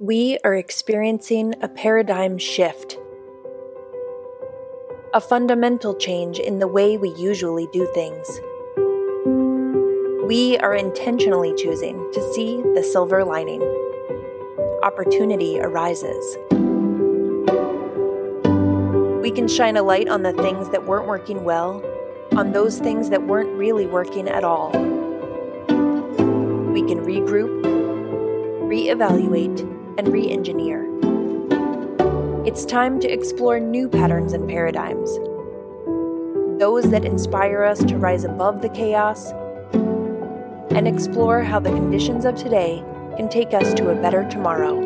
We are experiencing a paradigm shift, a fundamental change in the way we usually do things. We are intentionally choosing to see the silver lining. Opportunity arises. We can shine a light on the things that weren't working well, on those things that weren't really working at all. We can regroup, reevaluate, and re engineer. It's time to explore new patterns and paradigms, those that inspire us to rise above the chaos and explore how the conditions of today can take us to a better tomorrow.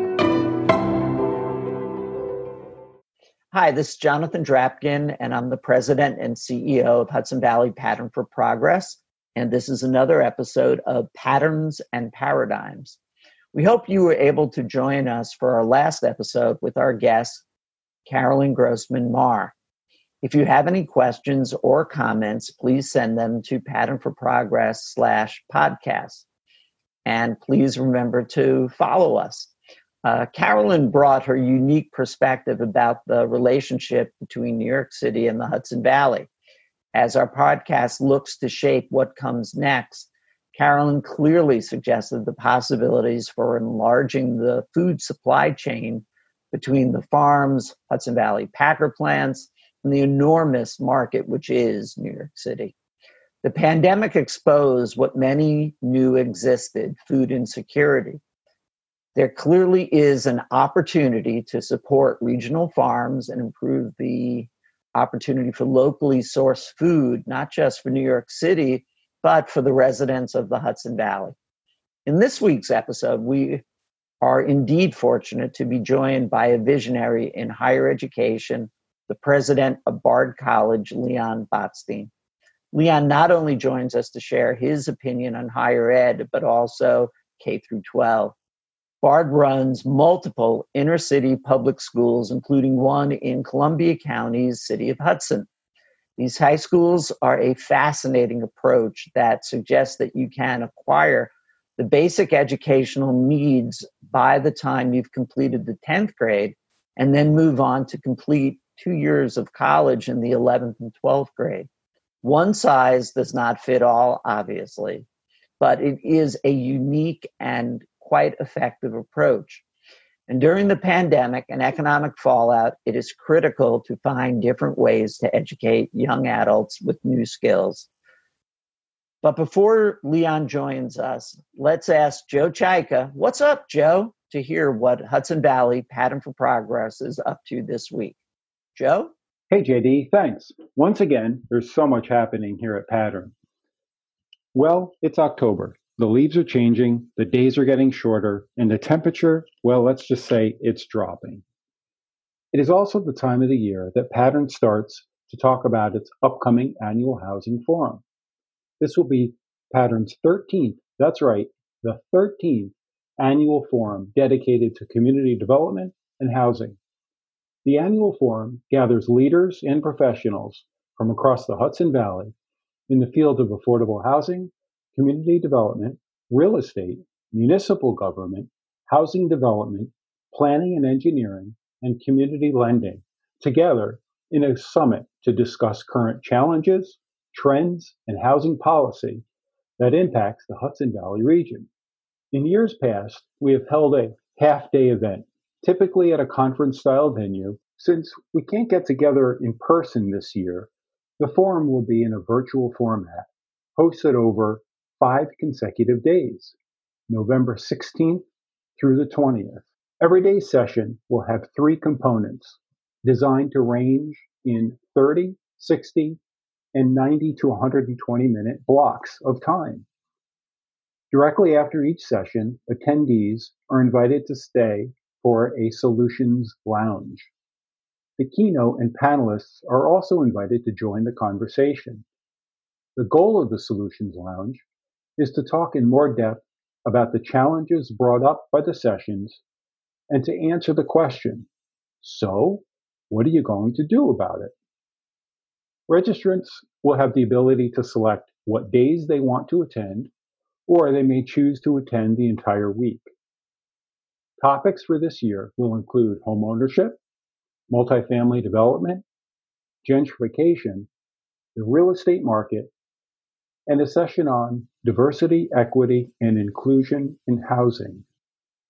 Hi, this is Jonathan Drapkin, and I'm the president and CEO of Hudson Valley Pattern for Progress. And this is another episode of Patterns and Paradigms. We hope you were able to join us for our last episode with our guest, Carolyn Grossman Marr. If you have any questions or comments, please send them to Pattern for Progress slash podcast. And please remember to follow us. Uh, Carolyn brought her unique perspective about the relationship between New York City and the Hudson Valley. As our podcast looks to shape what comes next, Carolyn clearly suggested the possibilities for enlarging the food supply chain between the farms, Hudson Valley packer plants, and the enormous market which is New York City. The pandemic exposed what many knew existed food insecurity. There clearly is an opportunity to support regional farms and improve the opportunity for locally sourced food, not just for New York City, but for the residents of the Hudson Valley. In this week's episode, we are indeed fortunate to be joined by a visionary in higher education, the president of Bard College, Leon Botstein. Leon not only joins us to share his opinion on higher ed, but also K through 12. Bard runs multiple inner city public schools, including one in Columbia County's city of Hudson. These high schools are a fascinating approach that suggests that you can acquire the basic educational needs by the time you've completed the 10th grade and then move on to complete two years of college in the 11th and 12th grade. One size does not fit all, obviously, but it is a unique and quite effective approach. And during the pandemic and economic fallout, it is critical to find different ways to educate young adults with new skills. But before Leon joins us, let's ask Joe Chaika. What's up, Joe? To hear what Hudson Valley Pattern for Progress is up to this week. Joe? Hey, JD, thanks. Once again, there's so much happening here at Pattern. Well, it's October, the leaves are changing, the days are getting shorter, and the temperature, well, let's just say it's dropping. It is also the time of the year that Pattern starts to talk about its upcoming annual housing forum. This will be Pattern's 13th, that's right, the 13th annual forum dedicated to community development and housing. The annual forum gathers leaders and professionals from across the Hudson Valley in the field of affordable housing community development, real estate, municipal government, housing development, planning and engineering, and community lending together in a summit to discuss current challenges, trends, and housing policy that impacts the Hudson Valley region. In years past, we have held a half day event, typically at a conference style venue. Since we can't get together in person this year, the forum will be in a virtual format, hosted over five consecutive days, November 16th through the 20th. Every day session will have three components designed to range in 30, 60, and 90 to 120 minute blocks of time. Directly after each session, attendees are invited to stay for a solutions lounge. The keynote and panelists are also invited to join the conversation. The goal of the Solutions Lounge is to talk in more depth about the challenges brought up by the sessions and to answer the question so, what are you going to do about it? Registrants will have the ability to select what days they want to attend, or they may choose to attend the entire week. Topics for this year will include homeownership, multifamily development, gentrification, the real estate market, and a session on diversity, equity, and inclusion in housing.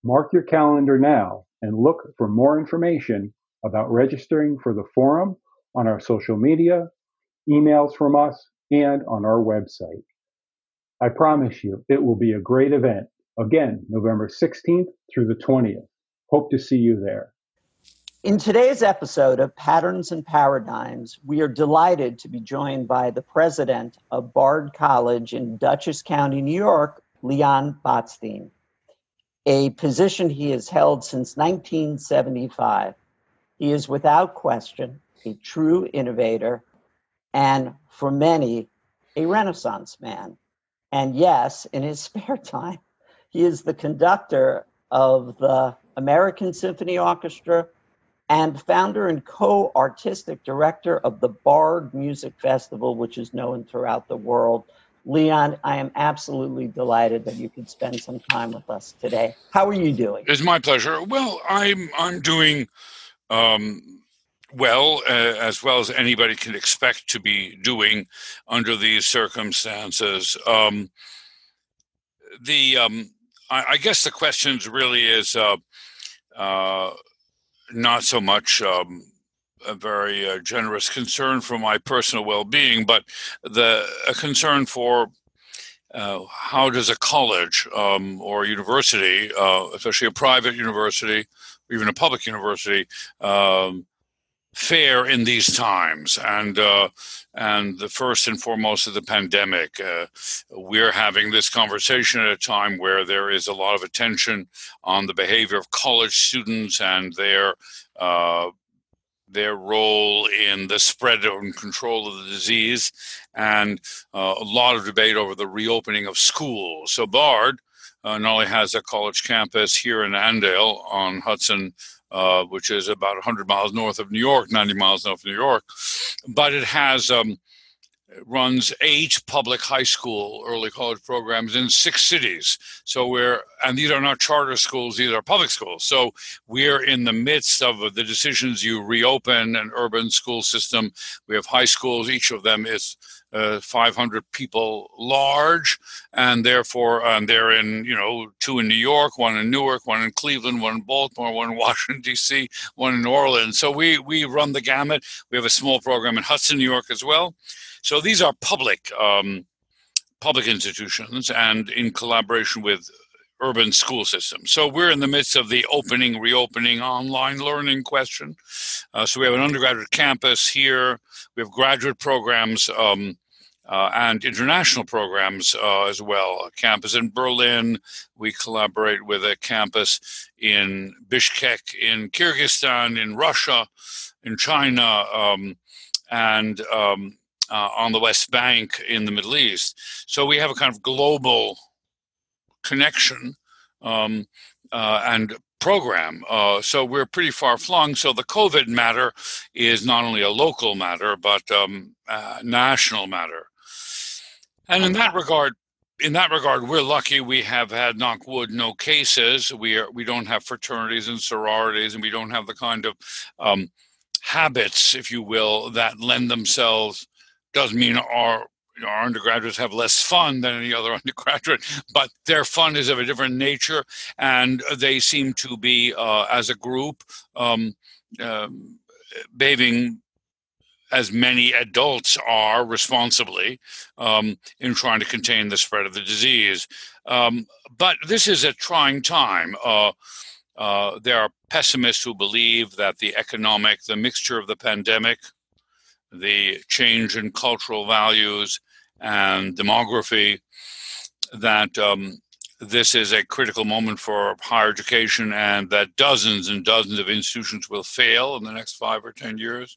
Mark your calendar now and look for more information about registering for the forum on our social media, emails from us, and on our website. I promise you, it will be a great event. Again, November 16th through the 20th. Hope to see you there. In today's episode of Patterns and Paradigms, we are delighted to be joined by the president of Bard College in Dutchess County, New York, Leon Botstein, a position he has held since 1975. He is without question a true innovator and, for many, a Renaissance man. And yes, in his spare time, he is the conductor of the American Symphony Orchestra and founder and co artistic director of the Bard Music Festival, which is known throughout the world. Leon, I am absolutely delighted that you could spend some time with us today. How are you doing? It's my pleasure. Well, I'm I'm doing um, well, uh, as well as anybody can expect to be doing under these circumstances. Um, the um, I, I, guess the questions really is uh, uh, not so much um, a very uh, generous concern for my personal well-being, but the a concern for uh, how does a college um, or university, uh, especially a private university, even a public university, um, fare in these times. And uh, and the first and foremost of the pandemic uh, we're having this conversation at a time where there is a lot of attention on the behavior of college students and their uh, their role in the spread and control of the disease and uh, a lot of debate over the reopening of schools. So bard uh, not only has a college campus here in Annandale on Hudson uh, which is about 100 miles north of New York, 90 miles north of New York. But it has um, runs eight public high school early college programs in six cities. So we're and these are not charter schools; these are public schools. So we're in the midst of the decisions. You reopen an urban school system. We have high schools. Each of them is uh, 500 people large, and therefore um, they're in you know two in New York, one in Newark, one in Cleveland, one in Baltimore, one in Washington D.C., one in New Orleans. So we we run the gamut. We have a small program in Hudson, New York, as well. So these are public um, public institutions, and in collaboration with urban school systems. So we're in the midst of the opening, reopening, online learning question. Uh, so we have an undergraduate campus here. We have graduate programs um, uh, and international programs uh, as well. A campus in Berlin. We collaborate with a campus in Bishkek, in Kyrgyzstan, in Russia, in China, um, and um, uh, on the West Bank in the Middle East. So we have a kind of global connection um, uh, and program. Uh, so we're pretty far flung. So the COVID matter is not only a local matter, but um, national matter. And in that regard, in that regard, we're lucky. We have had, knock wood, no cases. We are we don't have fraternities and sororities, and we don't have the kind of um, habits, if you will, that lend themselves. Doesn't mean our our undergraduates have less fun than any other undergraduate, but their fun is of a different nature, and they seem to be, uh, as a group, um, uh, behaving as many adults are responsibly um, in trying to contain the spread of the disease. Um, but this is a trying time. Uh, uh, there are pessimists who believe that the economic, the mixture of the pandemic, the change in cultural values and demography, that um, this is a critical moment for higher education and that dozens and dozens of institutions will fail in the next five or 10 years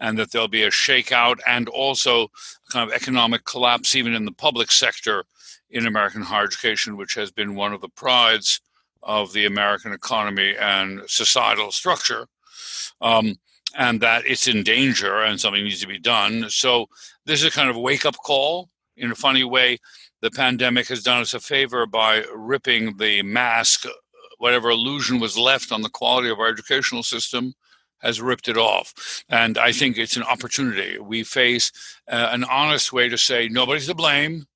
and that there'll be a shakeout and also a kind of economic collapse even in the public sector in American higher education, which has been one of the prides of the American economy and societal structure. Um, and that it's in danger and something needs to be done. So, this is a kind of wake up call in a funny way. The pandemic has done us a favor by ripping the mask whatever illusion was left on the quality of our educational system has ripped it off. And I think it's an opportunity. We face uh, an honest way to say nobody's to blame.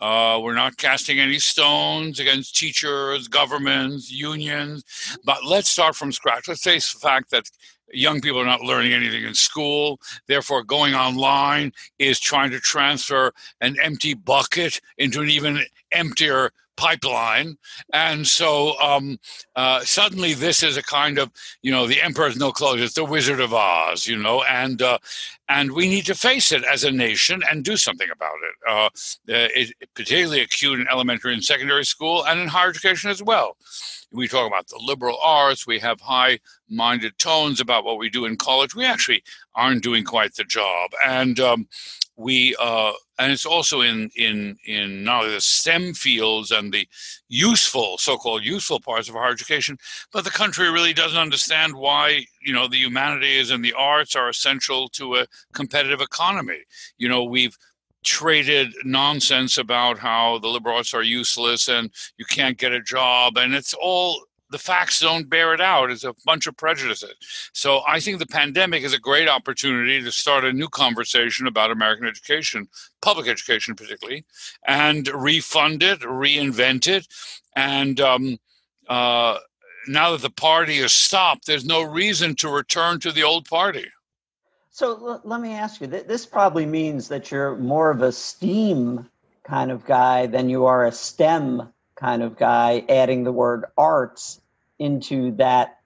Uh, we're not casting any stones against teachers, governments, unions, but let's start from scratch. Let's face the fact that young people are not learning anything in school. Therefore, going online is trying to transfer an empty bucket into an even emptier pipeline. And so um, uh, suddenly this is a kind of, you know, the emperor's no clothes, it's the Wizard of Oz, you know, and, uh, and we need to face it as a nation and do something about it. Uh, it particularly acute in elementary and secondary school and in higher education as well. We talk about the liberal arts, we have high minded tones about what we do in college. We actually aren't doing quite the job. And um, we uh, and it's also in in in not only the STEM fields and the useful so-called useful parts of higher education, but the country really doesn't understand why you know the humanities and the arts are essential to a competitive economy. You know we've traded nonsense about how the liberal arts are useless and you can't get a job and it's all the facts don't bear it out. It's a bunch of prejudices. So I think the pandemic is a great opportunity to start a new conversation about American education, public education particularly, and refund it, reinvent it. And um, uh, now that the party is stopped, there's no reason to return to the old party. So l- let me ask you this probably means that you're more of a STEAM kind of guy than you are a STEM kind of guy, adding the word arts into that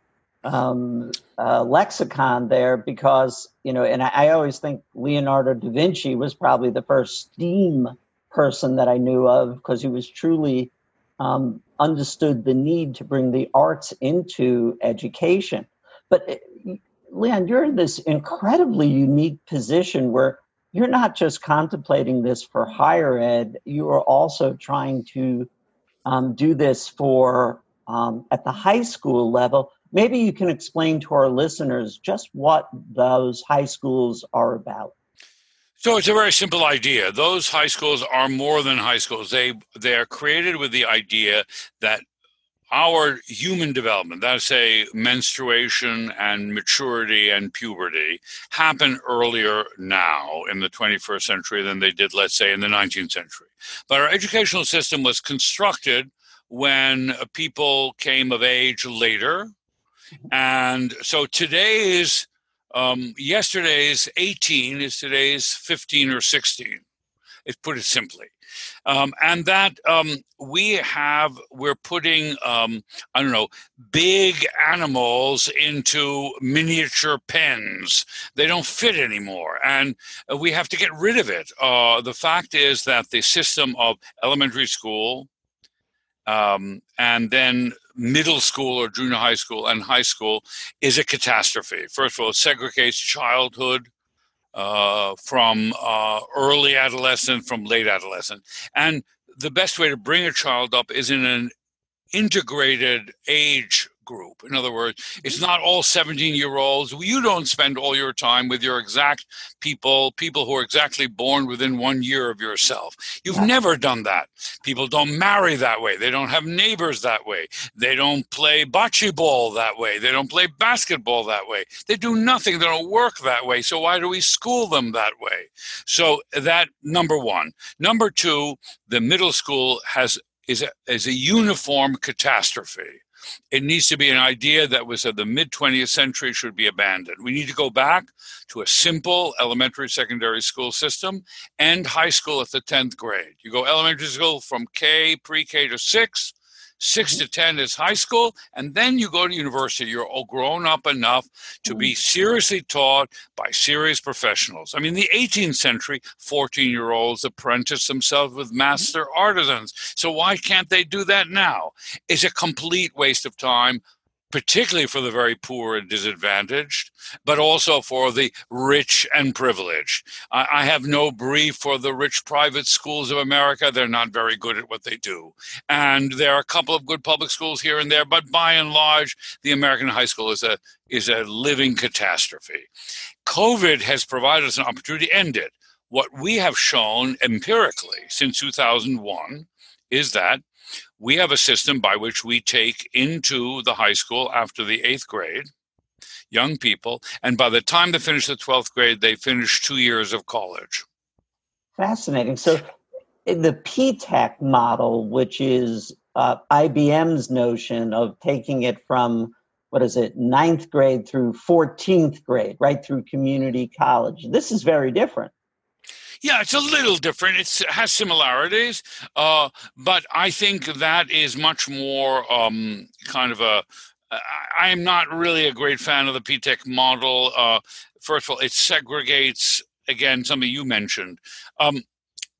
um, uh, lexicon there because you know, and I, I, always think Leonardo da Vinci was probably the first STEAM person that I knew of because he was truly um, understood the need to bring the arts into education. But uh, Leon, you're in this incredibly unique position where you're not just contemplating this for higher ed, you are also trying to um, do this for um, at the high school level. Maybe you can explain to our listeners just what those high schools are about. So it's a very simple idea. Those high schools are more than high schools. They they are created with the idea that our human development, that is, say, menstruation and maturity and puberty, happen earlier now in the 21st century than they did, let's say, in the 19th century. But our educational system was constructed when people came of age later. And so today's, um, yesterday's 18 is today's 15 or 16. It put it simply. Um, and that um, we have, we're putting, um, I don't know, big animals into miniature pens. They don't fit anymore. And we have to get rid of it. Uh, the fact is that the system of elementary school, um, and then middle school or junior high school and high school is a catastrophe. First of all, it segregates childhood uh, from uh, early adolescent, from late adolescent. And the best way to bring a child up is in an integrated age group. In other words, it's mm-hmm. not all 17 year olds. You don't spend all your time with your exact people, people who are exactly born within one year of yourself. You've never done that. People don't marry that way. They don't have neighbors that way. They don't play bocce ball that way. They don't play basketball that way. They do nothing. They don't work that way. So why do we school them that way? So that number one. Number two, the middle school has is a, is a uniform catastrophe. It needs to be an idea that was of the mid 20th century should be abandoned. We need to go back to a simple elementary secondary school system and high school at the 10th grade. You go elementary school from K, pre K to 6, Six mm-hmm. to 10 is high school, and then you go to university. You're all grown up enough to be mm-hmm. seriously taught by serious professionals. I mean, the 18th century, 14 year olds apprenticed themselves with mm-hmm. master artisans. So why can't they do that now? It's a complete waste of time particularly for the very poor and disadvantaged, but also for the rich and privileged. I, I, have no brief for the rich private schools of America. They're not very good at what they do. And there are a couple of good public schools here and there, but by and large, the American high school is a, is a living catastrophe. COVID has provided us an opportunity to end it. What we have shown empirically since 2001 is that we have a system by which we take into the high school after the eighth grade young people, and by the time they finish the 12th grade, they finish two years of college. Fascinating. So the P-TECH model, which is uh, IBM's notion of taking it from what is it, ninth grade through 14th grade, right through community college. This is very different. Yeah, it's a little different. It's, it has similarities, uh, but I think that is much more um, kind of a. I am not really a great fan of the P-TECH model. Uh, first of all, it segregates again something you mentioned. Um,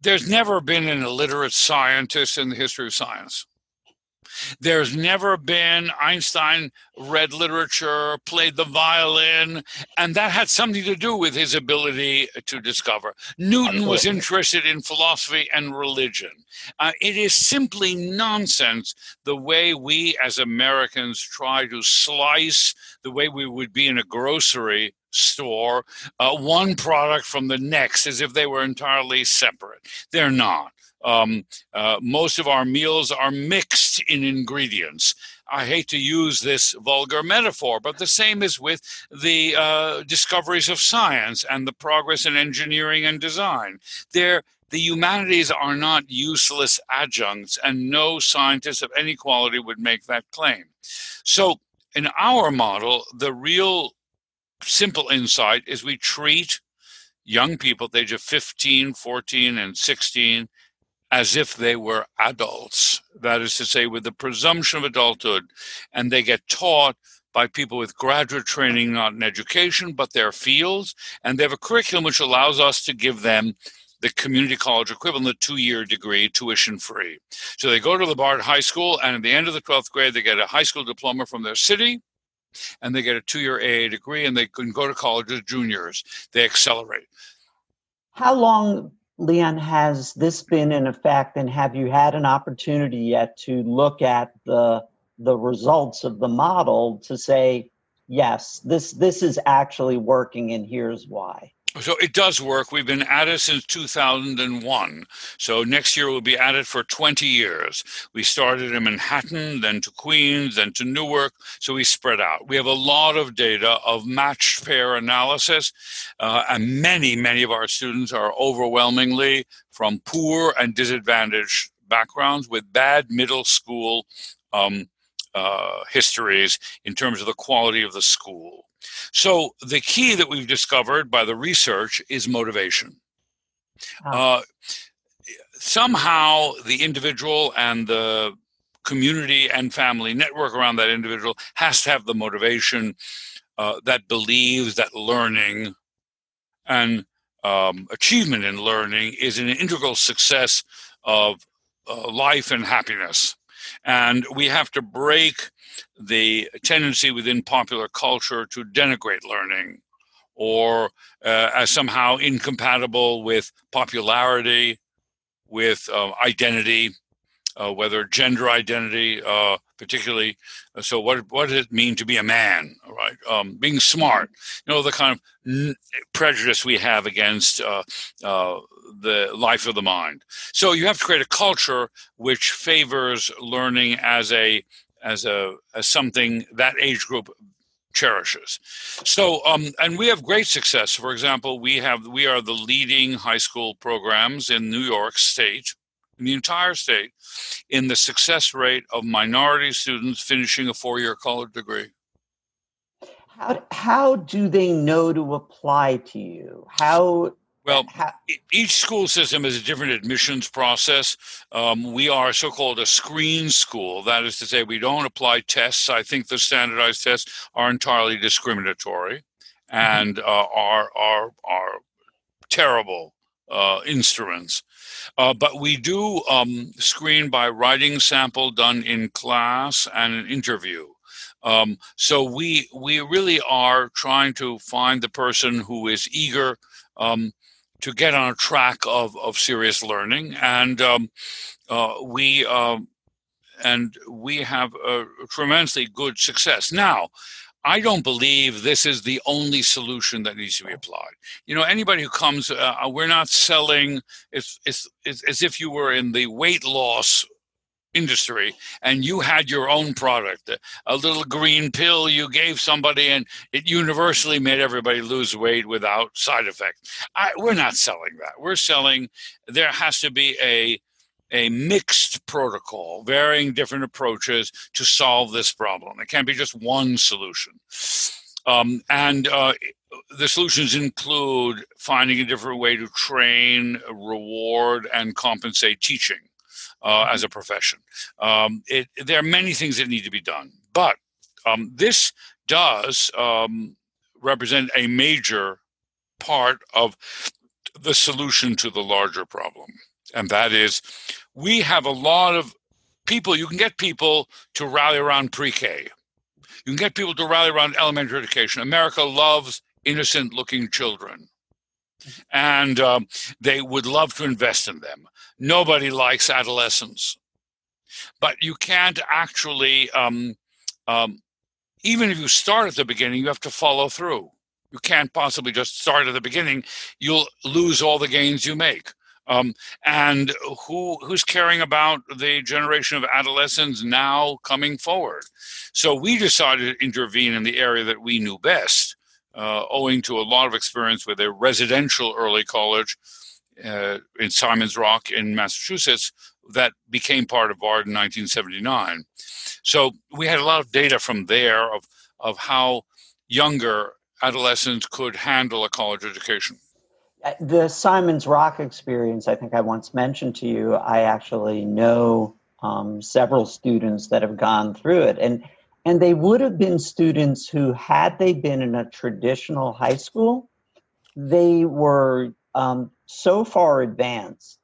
there's never been an illiterate scientist in the history of science. There's never been Einstein read literature, played the violin, and that had something to do with his ability to discover. Newton Absolutely. was interested in philosophy and religion. Uh, it is simply nonsense the way we as Americans try to slice the way we would be in a grocery store uh, one product from the next as if they were entirely separate. They're not. Um, uh, most of our meals are mixed in ingredients. I hate to use this vulgar metaphor, but the same is with the uh, discoveries of science and the progress in engineering and design. They're, the humanities are not useless adjuncts, and no scientist of any quality would make that claim. So, in our model, the real simple insight is we treat young people at the age of 15, 14, and 16 as if they were adults. That is to say, with the presumption of adulthood, and they get taught by people with graduate training, not in education, but their fields, and they have a curriculum which allows us to give them the community college equivalent, the two year degree, tuition free. So they go to the Bard High School, and at the end of the 12th grade, they get a high school diploma from their city, and they get a two year AA degree, and they can go to college as juniors. They accelerate. How long Leon, has this been in effect, and have you had an opportunity yet to look at the the results of the model to say, yes, this this is actually working, and here's why? So it does work. We've been at it since 2001. So next year we'll be at it for 20 years. We started in Manhattan, then to Queens, then to Newark. So we spread out. We have a lot of data of matched pair analysis, uh, and many, many of our students are overwhelmingly from poor and disadvantaged backgrounds with bad middle school um, uh, histories in terms of the quality of the school. So the key that we've discovered by the research is motivation. Uh, somehow the individual and the community and family network around that individual has to have the motivation uh, that believes that learning and um, achievement in learning is an integral success of uh, life and happiness. And we have to break the tendency within popular culture to denigrate learning or uh, as somehow incompatible with popularity, with uh, identity, uh, whether gender identity, uh, particularly. Uh, so, what what does it mean to be a man? Right, um, being smart. You know, the kind of n- prejudice we have against uh, the life of the mind. So, you have to create a culture which favors learning as a as a as something that age group cherishes. So, um, and we have great success. For example, we have we are the leading high school programs in New York State, in the entire state, in the success rate of minority students finishing a four-year college degree. How how do they know to apply to you? How well, each school system has a different admissions process. Um, we are so called a screen school. That is to say, we don't apply tests. I think the standardized tests are entirely discriminatory mm-hmm. and uh, are, are, are terrible uh, instruments. Uh, but we do um, screen by writing sample done in class and an interview. Um, so we we really are trying to find the person who is eager um, to get on a track of, of serious learning. And um, uh, we um, and we have a tremendously good success. Now, I don't believe this is the only solution that needs to be applied. You know, anybody who comes, uh, uh we're not selling. It's, it's, it's as if you were in the weight loss industry and you had your own product, a little green pill you gave somebody and it universally made everybody lose weight without side effect. I, we're not selling that. We're selling there has to be a a mixed protocol, varying different approaches to solve this problem. It can't be just one solution. Um, and uh, the solutions include finding a different way to train, reward, and compensate teaching uh, mm-hmm. as a profession. Um, it, there are many things that need to be done, but um, this does um, represent a major part of the solution to the larger problem. And that is, we have a lot of people, you can get people to rally around pre K. You can get people to rally around elementary education. America loves innocent looking children and um, they would love to invest in them. Nobody likes adolescence, but you can't actually, um, um, even if you start at the beginning, you have to follow through. You can't possibly just start at the beginning. You'll lose all the gains you make. Um, and who who's caring about the generation of adolescents now coming forward? So we decided to intervene in the area that we knew best, uh, owing to a lot of experience with a residential early college uh, in Simon's Rock in Massachusetts that became part of BARD in 1979. So we had a lot of data from there of, of how younger adolescents could handle a college education. Uh, the Simon's Rock experience, I think I once mentioned to you, I actually know um, several students that have gone through it. And and they would have been students who, had they been in a traditional high school, they were um, so far advanced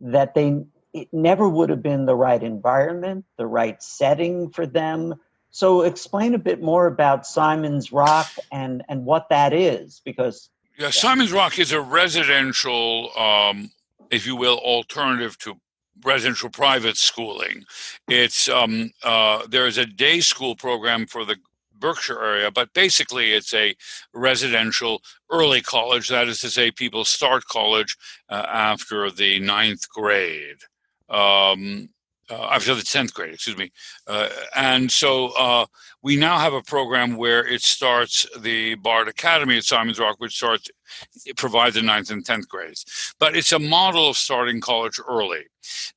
that they it never would have been the right environment, the right setting for them. So, explain a bit more about Simon's Rock and and what that is, because yeah, Simon's Rock is a residential, um, if you will, alternative to residential private schooling. It's um, uh, there is a day school program for the Berkshire area, but basically it's a residential early college. That is to say, people start college uh, after the ninth grade. Um, uh, the 10th grade, excuse me. Uh, and so uh, we now have a program where it starts the Bard Academy at Simon's Rock, which starts, it provides the ninth and 10th grades. But it's a model of starting college early.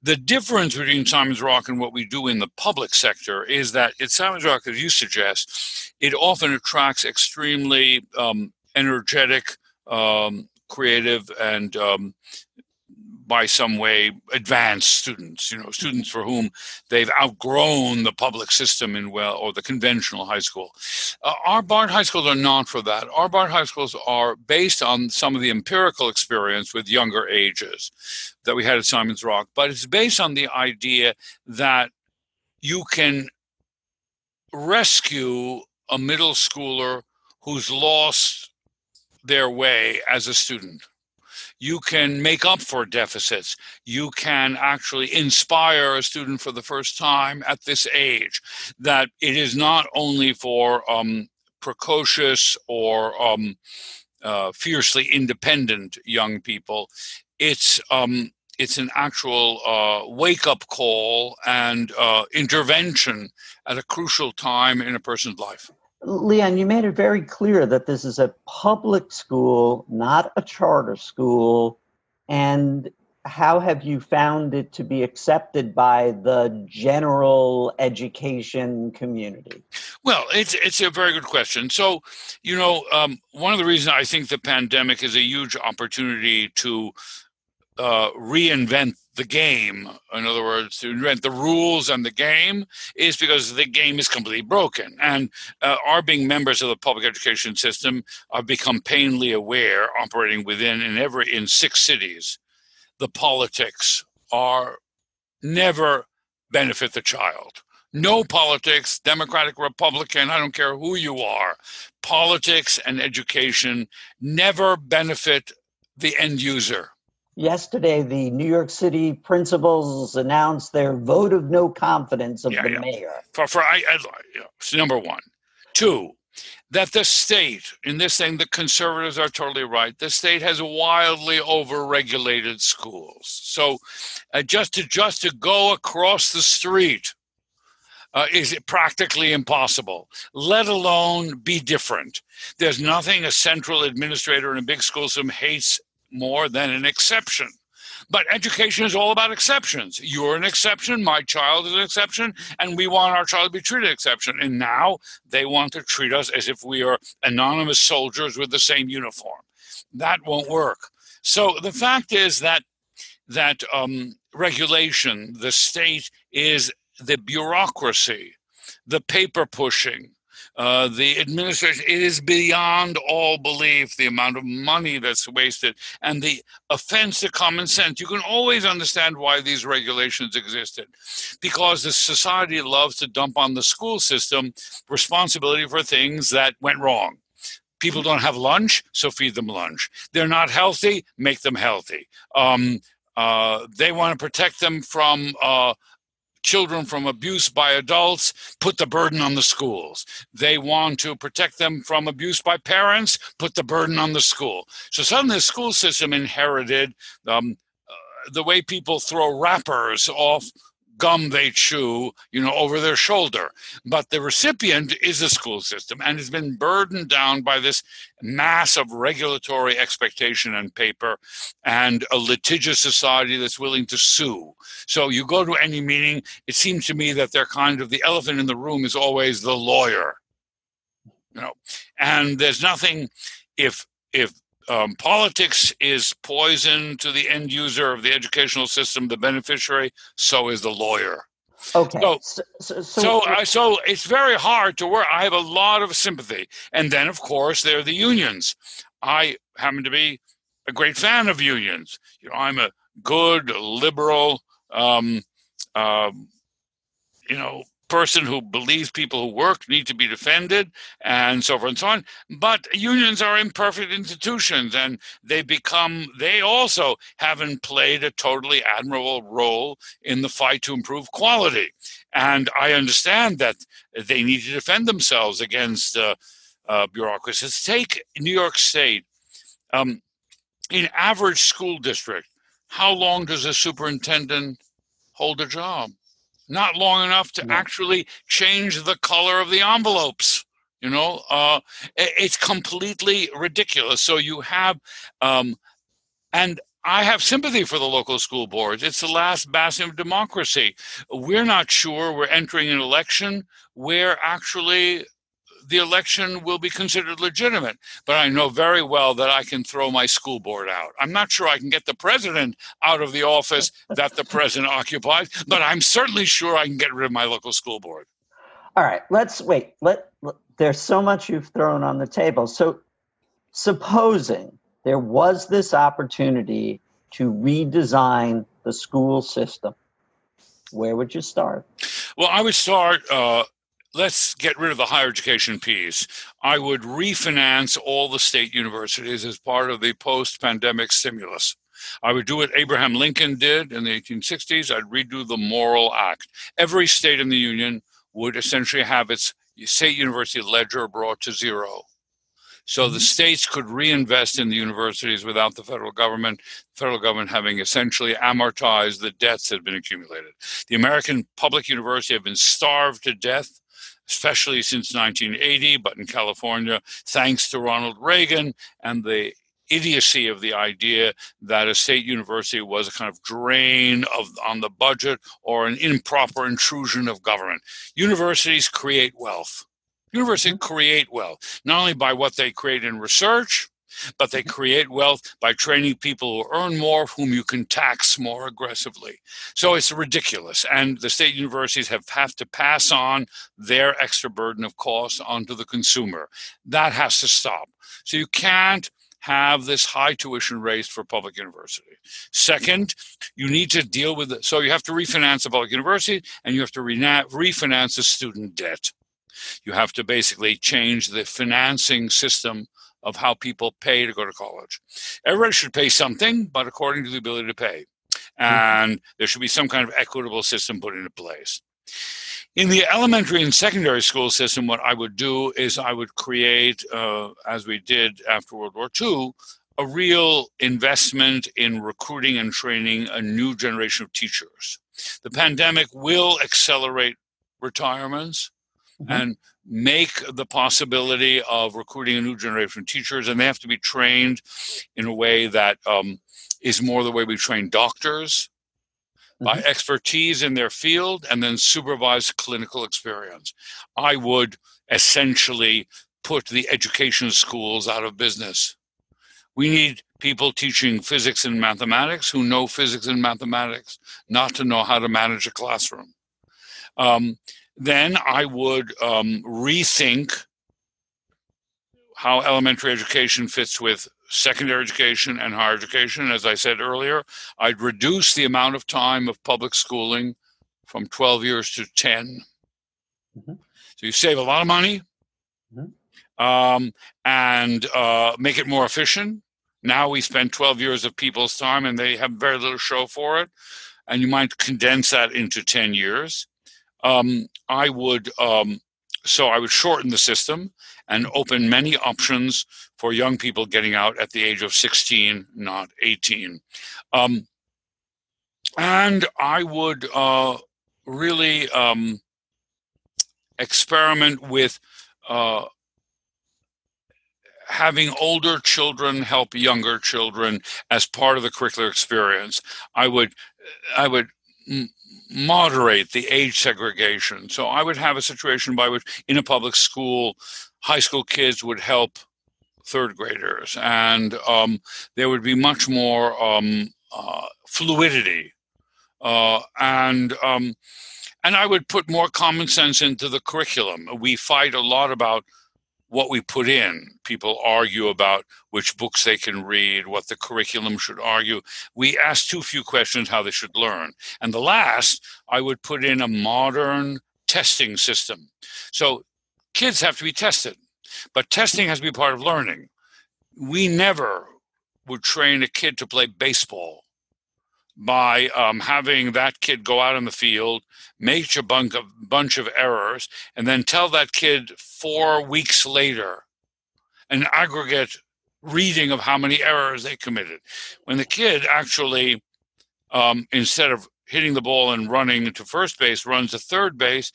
The difference between Simon's Rock and what we do in the public sector is that at Simon's Rock, as you suggest, it often attracts extremely um, energetic, um, creative, and um, by some way advanced students, you know, students for whom they've outgrown the public system in well or the conventional high school. Uh, our Bard high schools are not for that. Our Bard high schools are based on some of the empirical experience with younger ages that we had at Simon's Rock, but it's based on the idea that you can rescue a middle schooler who's lost their way as a student you can make up for deficits. You can actually inspire a student for the first time at this age that it is not only for um, precocious or um, uh, fiercely independent young people. It's um, it's an actual uh, wake up call and uh, intervention at a crucial time in a person's life. Leon, you made it very clear that this is a public school, not a charter school. And how have you found it to be accepted by the general education community? Well, it's it's a very good question. So, you know, um, one of the reasons I think the pandemic is a huge opportunity to uh, reinvent the game, in other words, to invent the rules and the game, is because the game is completely broken. And uh, our being members of the public education system, I've become painfully aware, operating within and ever in six cities, the politics are never benefit the child. No politics, Democratic, Republican, I don't care who you are. Politics and education never benefit the end user Yesterday, the New York City principals announced their vote of no confidence of yeah, the yeah. mayor. For, for I, I, number one, two. that the state, in this thing, the conservatives are totally right. The state has wildly overregulated schools. So, uh, just to just to go across the street uh, is practically impossible. Let alone be different. There's nothing a central administrator in a big school system hates more than an exception. But education is all about exceptions. You're an exception, my child is an exception, and we want our child to be treated an exception. And now they want to treat us as if we are anonymous soldiers with the same uniform. That won't work. So the fact is that that um, regulation, the state is the bureaucracy, the paper pushing, uh, the administration, it is beyond all belief the amount of money that's wasted and the offense to common sense. You can always understand why these regulations existed because the society loves to dump on the school system responsibility for things that went wrong. People don't have lunch, so feed them lunch. They're not healthy, make them healthy. Um, uh, they want to protect them from uh, children from abuse by adults, put the burden on the schools. They want to protect them from abuse by parents, put the burden on the school. So suddenly the school system inherited um, uh, the way people throw wrappers off gum they chew, you know, over their shoulder. But the recipient is the school system and has been burdened down by this mass of regulatory expectation and paper and a litigious society that's willing to sue. So you go to any meeting, it seems to me that they're kind of the elephant in the room is always the lawyer. You know, and there's nothing if if um, politics is poison to the end user of the educational system, the beneficiary, so is the lawyer. Okay. So, so, so, so, so, it's very hard to work. I have a lot of sympathy. And then, of course, there are the unions. I happen to be a great fan of unions. You know, I'm a good, liberal, um, uh, you know, person who believes people who work need to be defended and so forth and so on. But unions are imperfect institutions and they become, they also haven't played a totally admirable role in the fight to improve quality. And I understand that they need to defend themselves against uh, uh, bureaucracies. Take New York State. Um, in average school district, how long does a superintendent hold a job? Not long enough to actually change the color of the envelopes you know uh, it's completely ridiculous so you have um, and I have sympathy for the local school boards. It's the last bastion of democracy. We're not sure we're entering an election where actually the election will be considered legitimate. But I know very well that I can throw my school board out. I'm not sure I can get the president out of the office that the president occupies, but I'm certainly sure I can get rid of my local school board. All right, let's wait. Let, let there's so much you've thrown on the table. So supposing there was this opportunity to redesign the school system, where would you start? Well, I would start uh, let's get rid of the higher education piece. I would refinance all the state universities as part of the post pandemic stimulus. I would do what Abraham Lincoln did in the 1860s. I'd redo the Morrill Act. Every state in the Union would essentially have its state university ledger brought to zero. So the mm-hmm. states could reinvest in the universities without the federal government, the federal government having essentially amortized the debts that had been accumulated. The American public university have been starved to death especially since 1980, but in California, thanks to Ronald Reagan and the idiocy of the idea that a state university was a kind of drain of on the budget or an improper intrusion of government. Universities create wealth. Universities mm-hmm. create wealth, not only by what they create in research, but they mm-hmm. create wealth by training people who earn more, whom you can tax more aggressively. So it's ridiculous. And the state universities have, have to pass on their extra burden of cost onto the consumer. That has to stop. So you can't have this high tuition rates for public university. Second, you need to deal with it. So you have to refinance the public university and you have to refinance the student debt. You have to basically change the financing system of how people pay to go to college. Everybody should pay something, but according to the ability to pay. Mm-hmm. And there should be some kind of equitable system put into place. In the elementary and secondary school system, what I would do is I would create, uh, as we did after World War II, a real investment in recruiting and training a new generation of teachers. The pandemic will accelerate retirements mm-hmm. and make the possibility of recruiting a new generation of teachers, and they have to be trained in a way that um, is more the way we train doctors mm-hmm. by expertise in their field and then supervised clinical experience. I would essentially put the education schools out of business. We need people teaching physics and mathematics who know physics and mathematics, not to know how to manage a classroom. Um, then I would um, rethink how elementary education fits with secondary education and higher education. As I said earlier, I'd reduce the amount of time of public schooling from 12 years to 10. Mm-hmm. So you save a lot of money mm-hmm. um, and uh, make it more efficient. Now we spend 12 years of people's time and they have very little show for it. And you might condense that into 10 years um, I would um, so I would shorten the system and open many options for young people getting out at the age of 16, not 18. Um, and I would uh, really um, experiment with uh, having older children help younger children as part of the curricular experience. I would I would moderate the age segregation. So I would have a situation by which in a public school, high school kids would help third graders, and um, there would be much more um, uh, fluidity, uh, and um, and I would put more common sense into the curriculum. We fight a lot about what we put in. People argue about which books they can read, what the curriculum should argue. We ask too few questions how they should learn. And the last, I would put in a modern testing system. So kids have to be tested, but testing has to be part of learning. We never would train a kid to play baseball by um, having that kid go out in the field, make a bunch of, bunch of errors, and then tell that kid four weeks later an aggregate reading of how many errors they committed. When the kid actually, um, instead of hitting the ball and running to first base, runs to third base,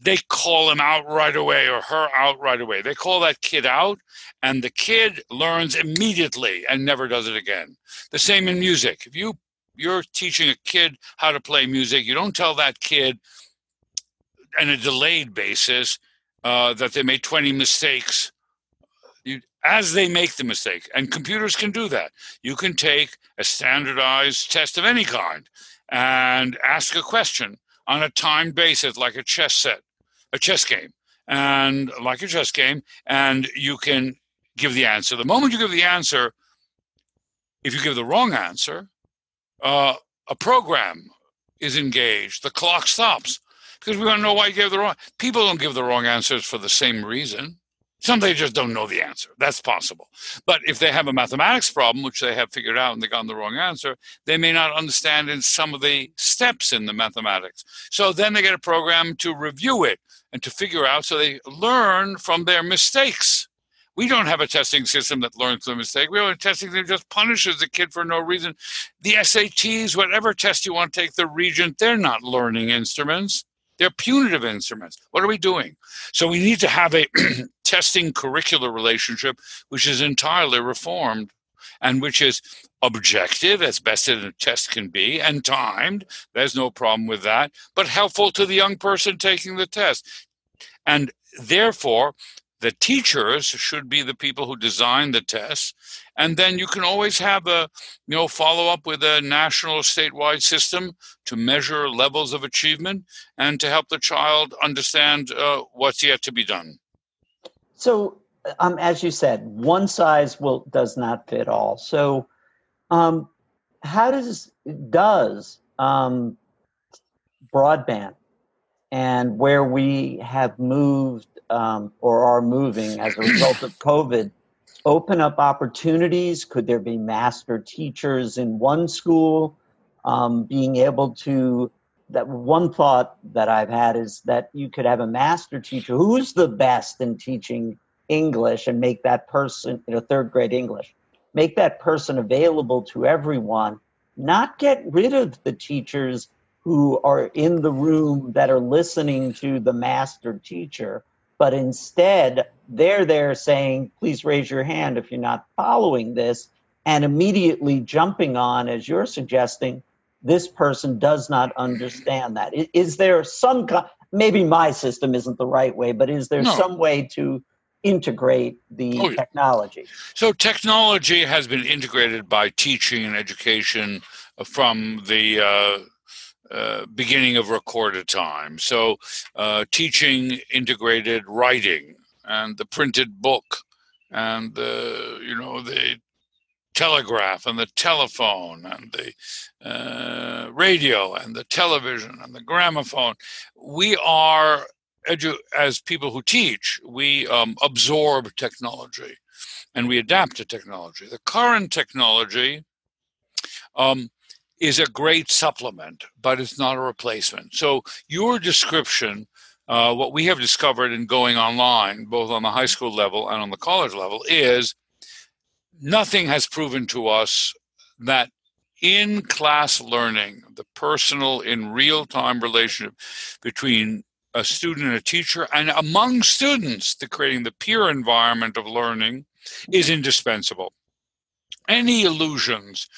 they call him out right away or her out right away. They call that kid out, and the kid learns immediately and never does it again. The same in music. If you you're teaching a kid how to play music, you don't tell that kid on a delayed basis uh, that they made 20 mistakes. You, as they make the mistake, and computers can do that. You can take a standardized test of any kind and ask a question on a timed basis, like a chess set, a chess game, and like a chess game, and you can give the answer. The moment you give the answer, if you give the wrong answer, uh, a program is engaged, the clock stops because we want to know why you gave the wrong. People don't give the wrong answers for the same reason. Some they just don't know the answer. That's possible. But if they have a mathematics problem, which they have figured out and they got the wrong answer, they may not understand in some of the steps in the mathematics. So then they get a program to review it and to figure out so they learn from their mistakes. We don't have a testing system that learns from mistake. We have a testing that just punishes the kid for no reason. The SATs, whatever test you want to take, the Regent, they're not learning instruments. They're punitive instruments. What are we doing? So we need to have a testing curricular relationship which is entirely reformed and which is objective as best as a test can be and timed. There's no problem with that, but helpful to the young person taking the test. And therefore, the teachers should be the people who design the tests. And then you can always have a you know follow up with a national statewide system to measure levels of achievement and to help the child understand uh, what's yet to be done. So um, as you said one size will does not fit all. So um, how does does um, broadband and where we have moved um, or are moving as a result of COVID open up opportunities? Could there be master teachers in one school um, being able to that one thought that I've had is that you could have a master teacher who's the best in teaching English and make that person, you know, third grade English, make that person available to everyone, not get rid of the teachers who are in the room that are listening to the master teacher, but instead they're there saying, please raise your hand if you're not following this, and immediately jumping on, as you're suggesting, this person does not understand that. Is there some, maybe my system isn't the right way, but is there no. some way to integrate the oh, technology? So, technology has been integrated by teaching and education from the uh, uh, beginning of recorded time. So, uh, teaching integrated writing and the printed book and the you know the telegraph and the telephone and the uh, radio and the television and the gramophone. We are edu- as people who teach, we um, absorb technology and we adapt to technology. The current technology um, is a great supplement, but it's not a replacement. So, your description, uh, what we have discovered in going online, both on the high school level and on the college level, is nothing has proven to us that in class learning, the personal, in real time relationship between a student and a teacher, and among students, the creating the peer environment of learning is indispensable any illusions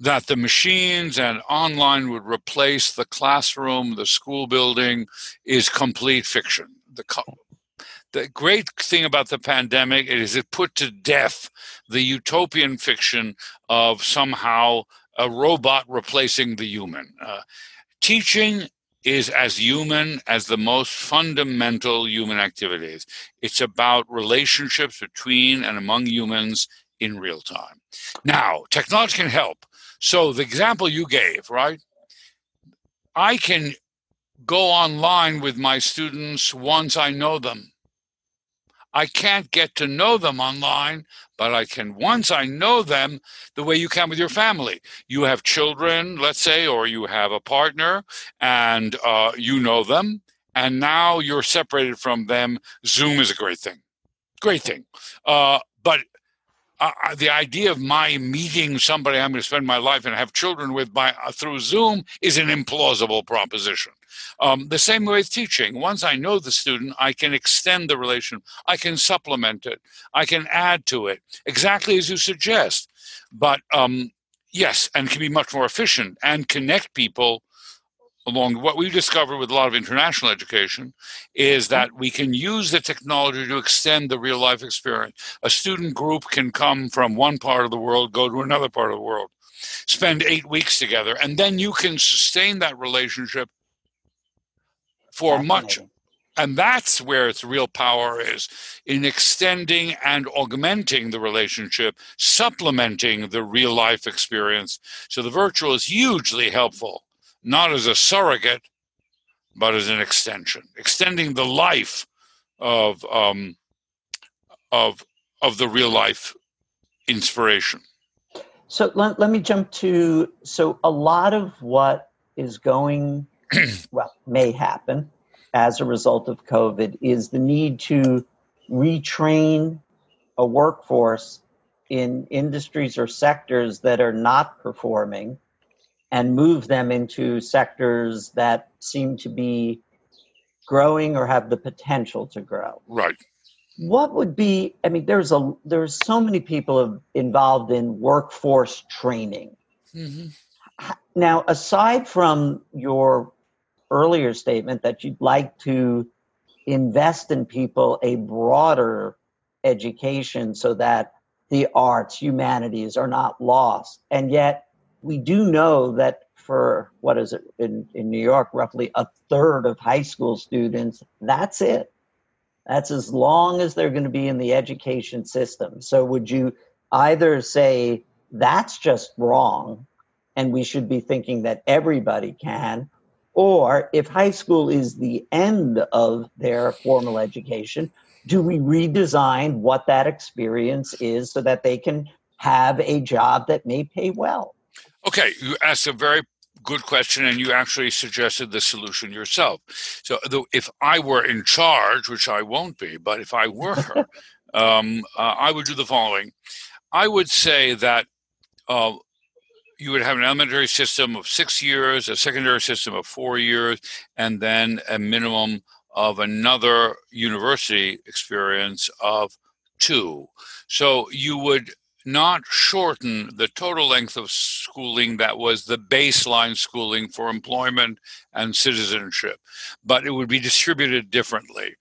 that the machines and online would replace the classroom, the school building, is complete fiction. The, the great thing about the pandemic is it put to death the utopian fiction of somehow a robot replacing the human. Uh, teaching is as human as the most fundamental human activities. It's about relationships between and among humans in real time. Now, technology can help. So, the example you gave, right? I can go online with my students once I know them. I can't get to know them online, but I can, once I know them, the way you can with your family. You have children, let's say, or you have a partner, and uh, you know them, and now you're separated from them. Zoom is a great thing. Great thing. Uh, but uh, uh, the idea of my meeting somebody I'm going to spend my life and have children with by uh, through Zoom is an implausible proposition. Um, the same way with teaching. Once I know the student, I can extend the relation. I can supplement it. I can add to it exactly as you suggest. But um, yes, and can be much more efficient and connect people along what we've discovered with a lot of international education is that we can use the technology to extend the real life experience. A student group can come from one part of the world, go to another part of the world, spend eight weeks together, and then you can sustain that relationship for much. And that's where its real power is in extending and augmenting the relationship, supplementing the real life experience. So the virtual is hugely helpful not as a surrogate, but as an extension, extending the life of um, of of the real life inspiration. So let, let me jump to so a lot of what is going well may happen as a result of COVID is the need to retrain a workforce in industries or sectors that are not performing and move them into sectors that seem to be growing or have the potential to grow. Right. What would be? I mean, there's a there's so many people involved in workforce training. Mm-hmm. Now, aside from your earlier statement that you'd like to invest in people a broader education so that the arts, humanities are not lost, and yet we do know that for what is it in, in New York, roughly a third of high school students, that's it. That's as long as they're going to be in the education system. So, would you either say that's just wrong and we should be thinking that everybody can, or if high school is the end of their formal education, do we redesign what that experience is so that they can have a job that may pay well? Okay, you asked a very good question, and you actually suggested the solution yourself. So, if I were in charge, which I won't be, but if I were, um, uh, I would do the following. I would say that uh, you would have an elementary system of six years, a secondary system of four years, and then a minimum of another university experience of two. So you would not shorten the total length of schooling that was the baseline schooling for employment and citizenship, but it would be distributed differently.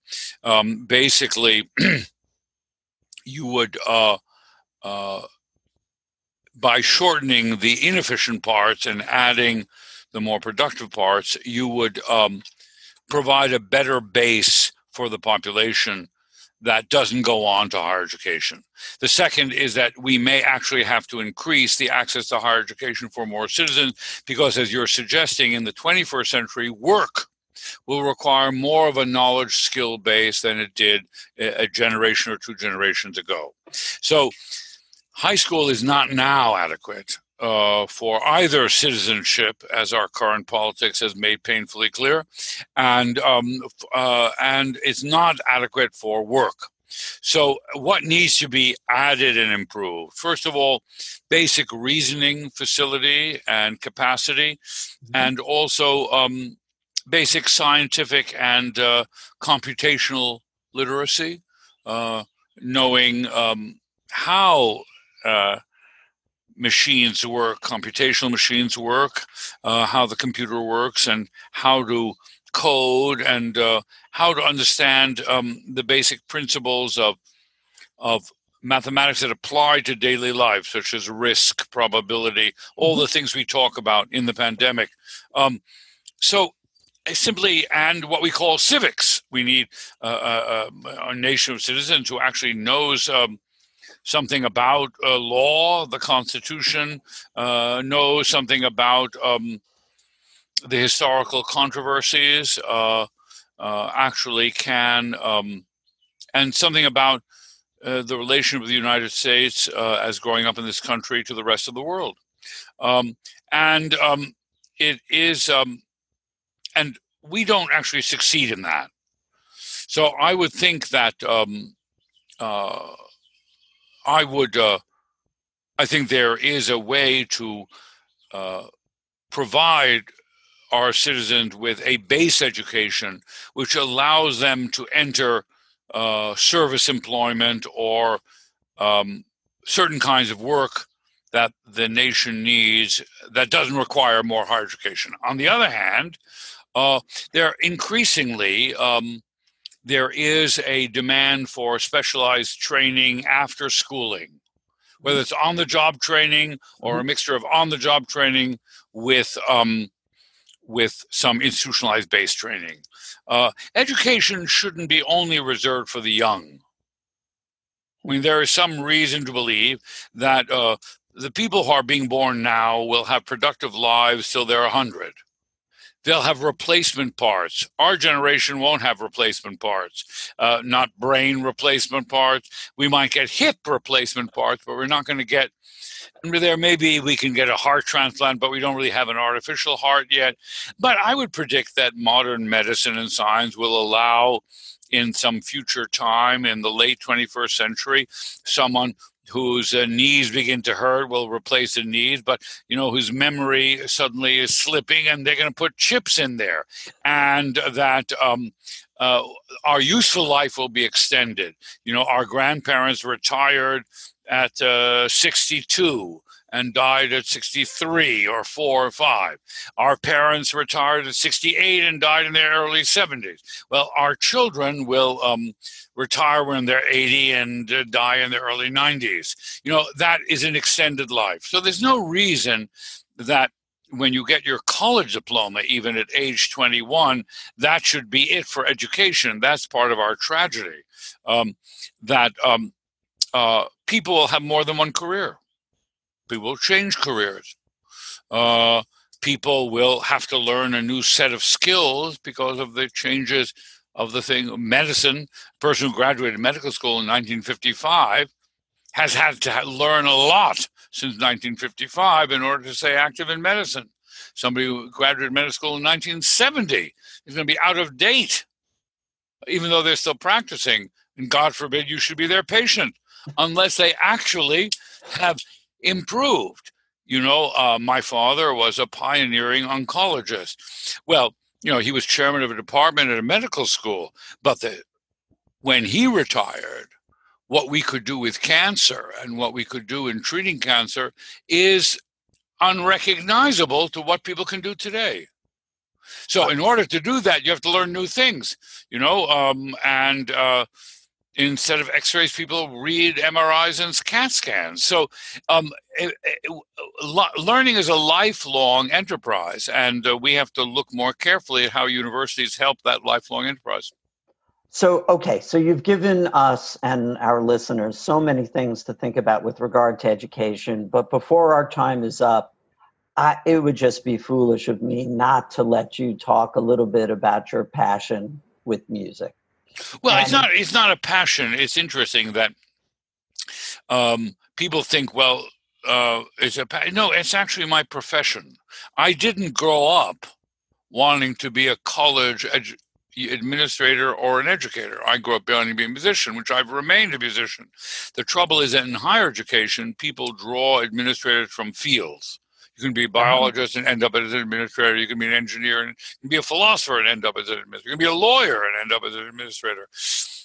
Um, basically, you would, uh, uh, by shortening the inefficient parts and adding the more productive parts, you would um, provide a better base for the population that doesn't go on to higher education. The second is that we may actually have to increase the access to higher education for more citizens because, as you're suggesting, in the 21st century, work will require more of a knowledge skill base than it did a generation or two generations ago. So, high school is not now adequate uh, for either citizenship, as our current politics has made painfully clear, and um, uh, and it's not adequate for work. So, what needs to be added and improved? First of all, basic reasoning facility and capacity, mm-hmm. and also um, basic scientific and uh, computational literacy, uh, knowing um, how uh, machines work, computational machines work, uh, how the computer works, and how to code and uh, how to understand um, the basic principles of of mathematics that apply to daily life, such as risk, probability, all the mm-hmm. things we talk about in the pandemic. Um, so simply and what we call civics. We need uh, a, a, nation of citizens who actually knows um, something about uh, law, the Constitution, uh, know something about um, the historical controversies, uh, uh actually can, um, and something about uh, the relation of the United States uh, as growing up in this country to the rest of the world. Um, and um, it is, um, and we don't actually succeed in that. So I would think that um, I would, uh, I think there is a way to uh, provide our citizens with a base education which allows them to enter uh, service employment or um, certain kinds of work that the nation needs that doesn't require more higher education. On the other hand, uh, there increasingly um, there is a demand for specialized training after schooling, whether it's on the job training or a mm-hmm. mixture of on the job training with um, with some institutionalized based training. Uh, education shouldn't be only reserved for the young. I mean, there is some reason to believe that uh, the people who are being born now will have productive lives till they're 100 they'll have replacement parts. Our generation won't have replacement parts, uh, not brain replacement parts. We might get hip replacement parts, but we're not going to get. There maybe we can get a heart transplant, but we don't really have an artificial heart yet. But I would predict that modern medicine and science will allow in some future time in the late 21st century someone whose uh, knees begin to hurt will replace the knees, but you know whose memory suddenly is slipping, and they're going to put chips in there, and that um, uh, our useful life will be extended. You know, our grandparents retired at uh, 62 and died at 63 or 4 or 5. Our parents retired at 68 and died in their early 70s. Well, our children will um, retire when they're 80 and uh, die in their early 90s. You know, that is an extended life. So there's no reason that when you get your college diploma, even at age 21, that should be it for education. That's part of our tragedy. Um, that um, uh, people will have more than one career. People change careers. Uh, people will have to learn a new set of skills because of the changes of the thing. Medicine, a person who graduated medical school in 1955 has had to learn a lot since 1955 in order to stay active in medicine. somebody who graduated medical school in 1970 is going to be out of date, even though they're still practicing. And God forbid you should be their patient unless they actually have improved. You know, uh, my father was a pioneering oncologist. Well, you know, he was chairman of a department at a medical school, but the, when he retired, what we could do with cancer and what we could do in treating cancer is unrecognizable to what people can do today. So, in order to do that, you have to learn new things, you know, um, and uh, instead of x-rays people read mris and cat scans. So um, it, it, learning is a lifelong enterprise and uh, we have to look more carefully at how universities help that lifelong enterprise. So okay so you've given us and our listeners so many things to think about with regard to education but before our time is up I, it would just be foolish of me not to let you talk a little bit about your passion with music well, it's not it's not a passion. It's interesting that um, people think, well, uh, it's a no. It's actually my profession. I didn't grow up wanting to be a college edu- administrator or an educator. I grew up wanting to be a musician, which I've remained a musician. The trouble is that in higher education, people draw administrators from fields. You can be a uh-huh. biologist and end up as an administrator. You can be an engineer and be a philosopher and end up as an administrator. You can be a lawyer and end up as an administrator.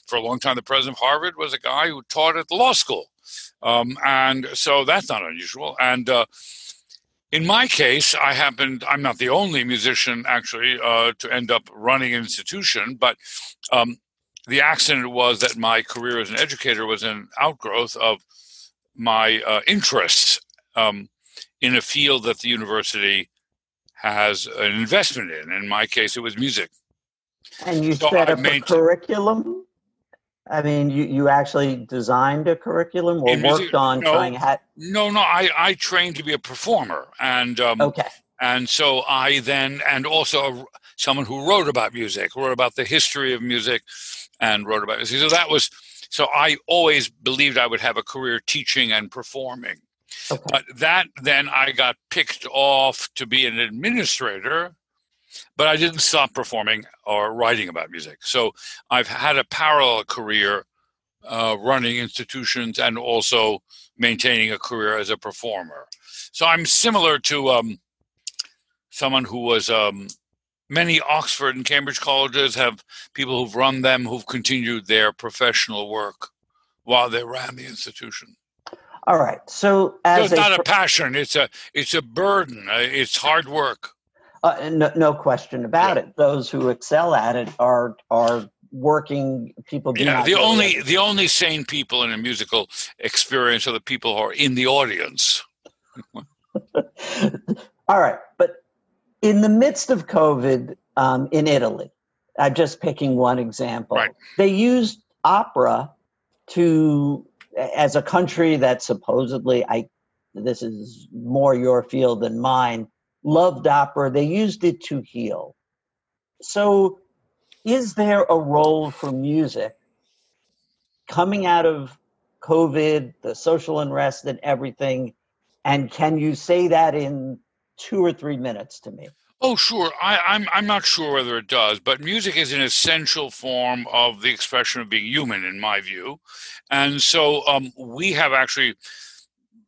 For a long time, the president of Harvard was a guy who taught at the law school. Um, and so that's not unusual. And uh, in my case, I happened, I'm not the only musician actually uh, to end up running an institution, but um, the accident was that my career as an educator was an outgrowth of my uh, interests. Um, in a field that the university has an investment in. In my case, it was music. And you so set up a curriculum? I mean, you, you actually designed a curriculum or worked on no, trying to No, no, I, I trained to be a performer. And um, okay. And so I then, and also someone who wrote about music, wrote about the history of music, and wrote about music. So that was, so I always believed I would have a career teaching and performing. Okay. But that then I got picked off to be an administrator, but I didn't stop performing or writing about music. So I've had a parallel career uh, running institutions and also maintaining a career as a performer. So I'm similar to um, someone who was um, many Oxford and Cambridge colleges have people who've run them who've continued their professional work while they ran the institution. All right. So as it's not a, a, passion; it's a it's a burden. Uh, it's hard work. Uh, no, no, question about yeah. it. Those who excel at it are are working people. Yeah. The only the only sane people in a musical experience are the people who are in the audience. All right, but in the midst of COVID um, in Italy, I'm just picking one example. Right. They used opera to as a country that supposedly I this is more your field than mine loved opera they used it to heal. So is there a role for music coming out of covid the social unrest and everything? And can you say that in two or three minutes to me Oh, sure. I, I'm I'm not sure whether it does, but music is an essential form of the expression of being human, in my view, and so um, we have actually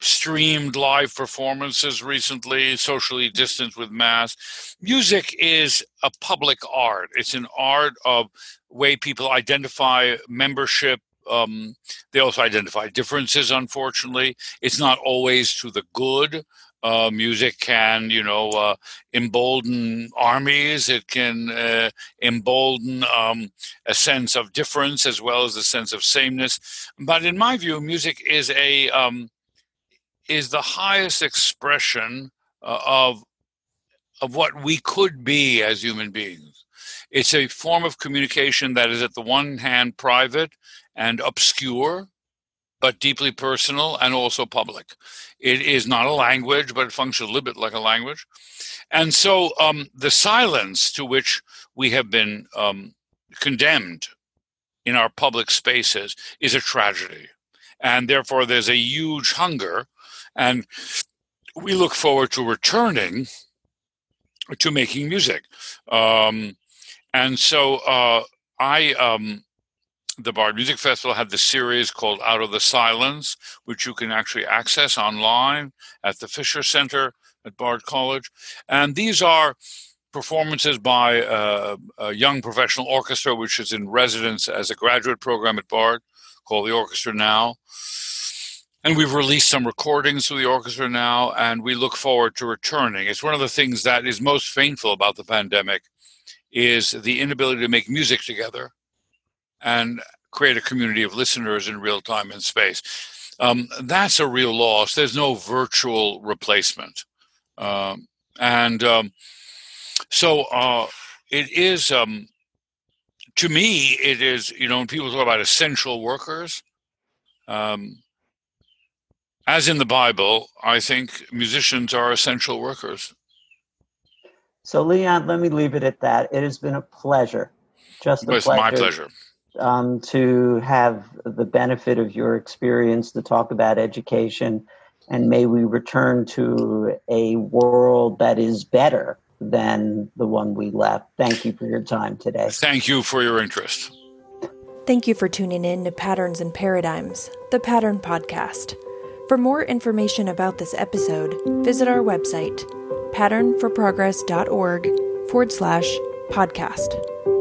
streamed live performances recently, socially distanced with mass. Music is a public art. It's an art of way people identify membership. Um, they also identify differences. Unfortunately, it's not always to the good. Uh, music can, you know, uh, embolden armies. It can uh, embolden um, a sense of difference as well as a sense of sameness. But in my view, music is a um, is the highest expression uh, of of what we could be as human beings. It's a form of communication that is, at the one hand, private and obscure, but deeply personal and also public. It is not a language, but it functions a little bit like a language. And so um, the silence to which we have been um, condemned in our public spaces is a tragedy. And therefore, there's a huge hunger. And we look forward to returning to making music. Um, and so uh, I, um, the Bard Music Festival had the series called Out of the Silence, which you can actually access online at the Fisher Center at Bard College. And these are performances by uh, a young professional orchestra, which is in residence as a graduate program at Bard called the Orchestra Now. And we've released some recordings for the orchestra now, and we look forward to returning. It's one of the things that is most painful about the pandemic is the inability to make music together and create a community of listeners in real time and space. Um, that's a real loss. There's no virtual replacement. Um, and um, so uh, it is, um, to me, it is, you know, when people talk about essential workers, um, as in the Bible, I think musicians are essential workers. So, Leon, let me leave it at that. It has been a pleasure. Just a it's pleasure. my pleasure. Um, to have the benefit of your experience to talk about education, and may we return to a world that is better than the one we left. Thank you for your time today. Thank you for your interest. Thank you for tuning in to Patterns and Paradigms, the Pattern Podcast. For more information about this episode, visit our website, patternforprogress.org forward slash podcast.